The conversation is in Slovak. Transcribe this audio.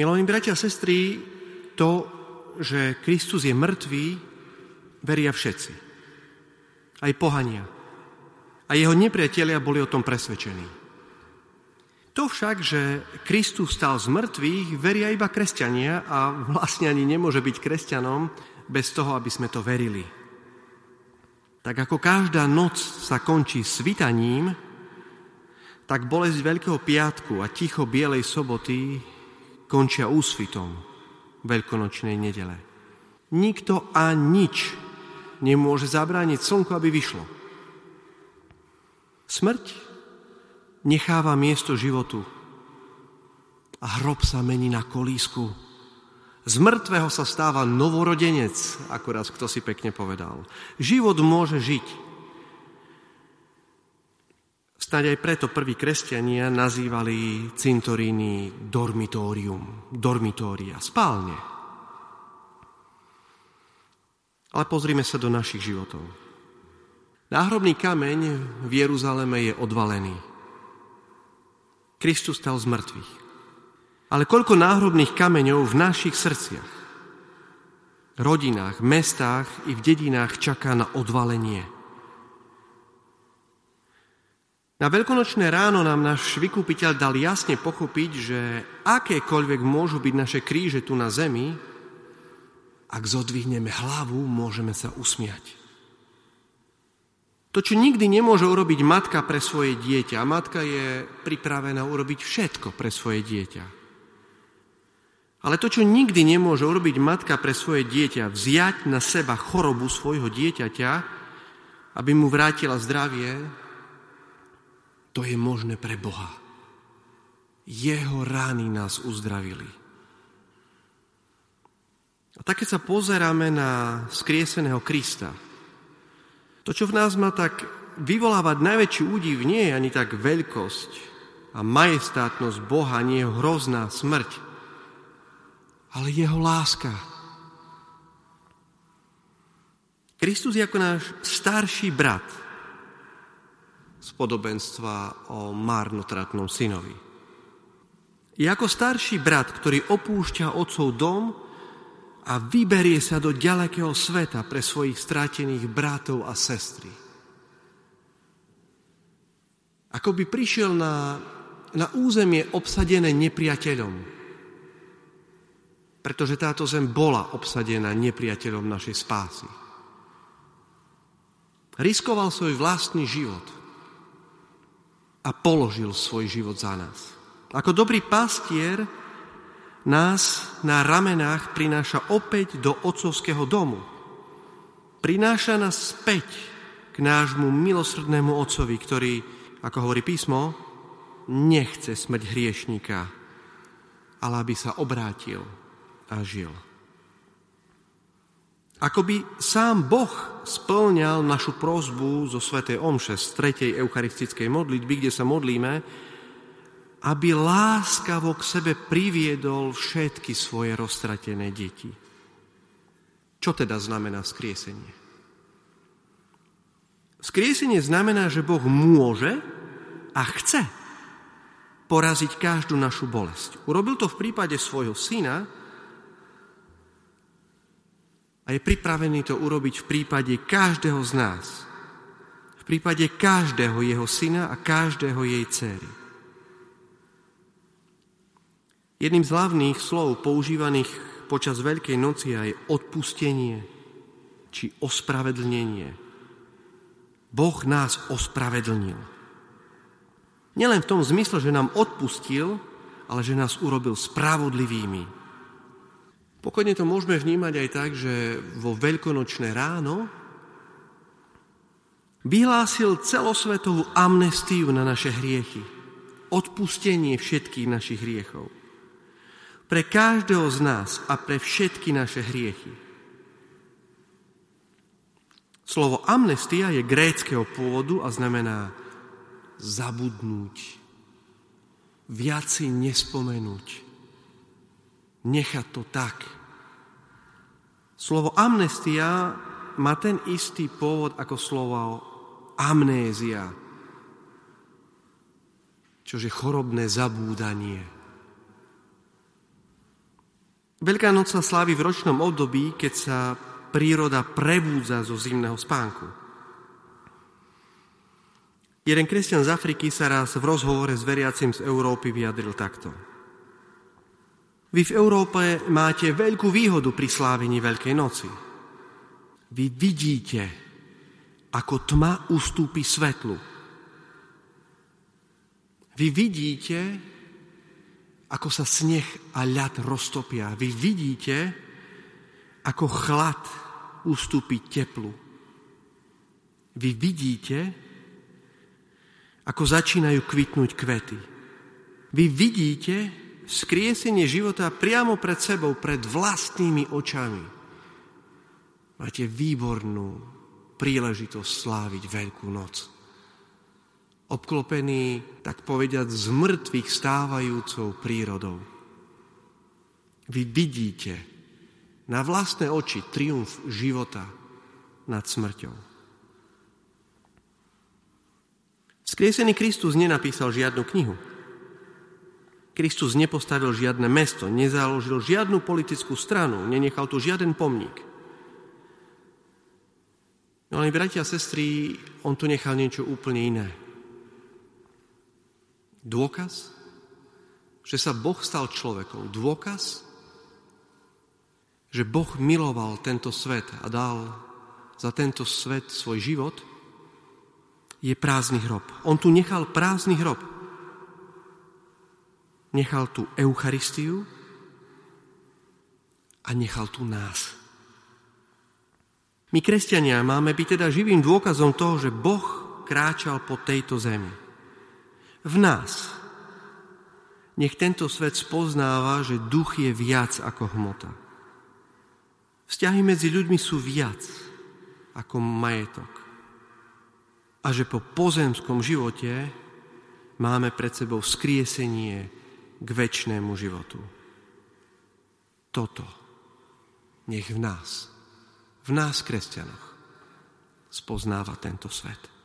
Milení bratia a sestry, to, že Kristus je mŕtvý, veria všetci. Aj pohania. A jeho nepriatelia boli o tom presvedčení. To však, že Kristus stal z mŕtvych, veria iba kresťania a vlastne ani nemôže byť kresťanom bez toho, aby sme to verili. Tak ako každá noc sa končí svitaním, tak bolesť Veľkého piatku a ticho Bielej soboty končia úsvitom Veľkonočnej nedele. Nikto a nič nemôže zabrániť slnku, aby vyšlo. Smrť necháva miesto životu a hrob sa mení na kolísku z mŕtvého sa stáva novorodenec, ako raz kto si pekne povedal. Život môže žiť. Snáď aj preto prví kresťania nazývali cintoríny dormitórium, dormitória, spálne. Ale pozrime sa do našich životov. Náhrobný kameň v Jeruzaleme je odvalený. Kristus stal z mŕtvych. Ale koľko náhrobných kameňov v našich srdciach, rodinách, mestách i v dedinách čaká na odvalenie. Na veľkonočné ráno nám náš vykúpiteľ dal jasne pochopiť, že akékoľvek môžu byť naše kríže tu na zemi, ak zodvihneme hlavu, môžeme sa usmiať. To, čo nikdy nemôže urobiť matka pre svoje dieťa, matka je pripravená urobiť všetko pre svoje dieťa. Ale to, čo nikdy nemôže urobiť matka pre svoje dieťa, vziať na seba chorobu svojho dieťaťa, aby mu vrátila zdravie, to je možné pre Boha. Jeho rány nás uzdravili. A tak, keď sa pozeráme na skrieseného Krista, to, čo v nás má tak vyvolávať najväčší údiv, nie je ani tak veľkosť a majestátnosť Boha, nie je hrozná smrť, ale jeho láska. Kristus je ako náš starší brat z podobenstva o marnotratnom synovi. Je ako starší brat, ktorý opúšťa otcov dom a vyberie sa do ďalekého sveta pre svojich stratených bratov a sestry. Ako by prišiel na, na územie obsadené nepriateľom, pretože táto zem bola obsadená nepriateľom našej spásy. Riskoval svoj vlastný život a položil svoj život za nás. Ako dobrý pastier nás na ramenách prináša opäť do otcovského domu. Prináša nás späť k nášmu milosrdnému otcovi, ktorý, ako hovorí písmo, nechce smrť hriešníka, ale aby sa obrátil a žil. Ako by sám Boh splňal našu prozbu zo Svetej Omše, z tretej eucharistickej modlitby, kde sa modlíme, aby láskavo k sebe priviedol všetky svoje roztratené deti. Čo teda znamená skriesenie? Skriesenie znamená, že Boh môže a chce poraziť každú našu bolesť. Urobil to v prípade svojho syna, a je pripravený to urobiť v prípade každého z nás. V prípade každého jeho syna a každého jej céry. Jedným z hlavných slov používaných počas Veľkej noci je odpustenie či ospravedlnenie. Boh nás ospravedlnil. Nielen v tom zmysle, že nám odpustil, ale že nás urobil spravodlivými, Pokojne to môžeme vnímať aj tak, že vo veľkonočné ráno vyhlásil celosvetovú amnestiu na naše hriechy. Odpustenie všetkých našich hriechov. Pre každého z nás a pre všetky naše hriechy. Slovo amnestia je gréckého pôvodu a znamená zabudnúť, viac si nespomenúť, nechať to tak. Slovo amnestia má ten istý pôvod ako slovo amnézia, čože chorobné zabúdanie. Veľká noc sa slávi v ročnom období, keď sa príroda prebúdza zo zimného spánku. Jeden kresťan z Afriky sa raz v rozhovore s veriacim z Európy vyjadril takto. Vy v Európe máte veľkú výhodu pri slávení Veľkej noci. Vy vidíte, ako tma ustúpi svetlu. Vy vidíte, ako sa sneh a ľad roztopia. Vy vidíte, ako chlad ustúpi teplu. Vy vidíte, ako začínajú kvitnúť kvety. Vy vidíte skriesenie života priamo pred sebou, pred vlastnými očami. Máte výbornú príležitosť sláviť Veľkú noc. Obklopený, tak povediať, z mŕtvych stávajúcou prírodou. Vy vidíte na vlastné oči triumf života nad smrťou. Skriesený Kristus nenapísal žiadnu knihu. Kristus nepostavil žiadne mesto, nezaložil žiadnu politickú stranu, nenechal tu žiaden pomník. No ale bratia a sestry, on tu nechal niečo úplne iné. Dôkaz, že sa Boh stal človekom. Dôkaz, že Boh miloval tento svet a dal za tento svet svoj život, je prázdny hrob. On tu nechal prázdny hrob nechal tú Eucharistiu a nechal tu nás. My, kresťania, máme byť teda živým dôkazom toho, že Boh kráčal po tejto zemi. V nás. Nech tento svet spoznáva, že duch je viac ako hmota. Vzťahy medzi ľuďmi sú viac ako majetok. A že po pozemskom živote máme pred sebou skriesenie, k väčšnému životu. Toto nech v nás, v nás kresťanoch, spoznáva tento svet.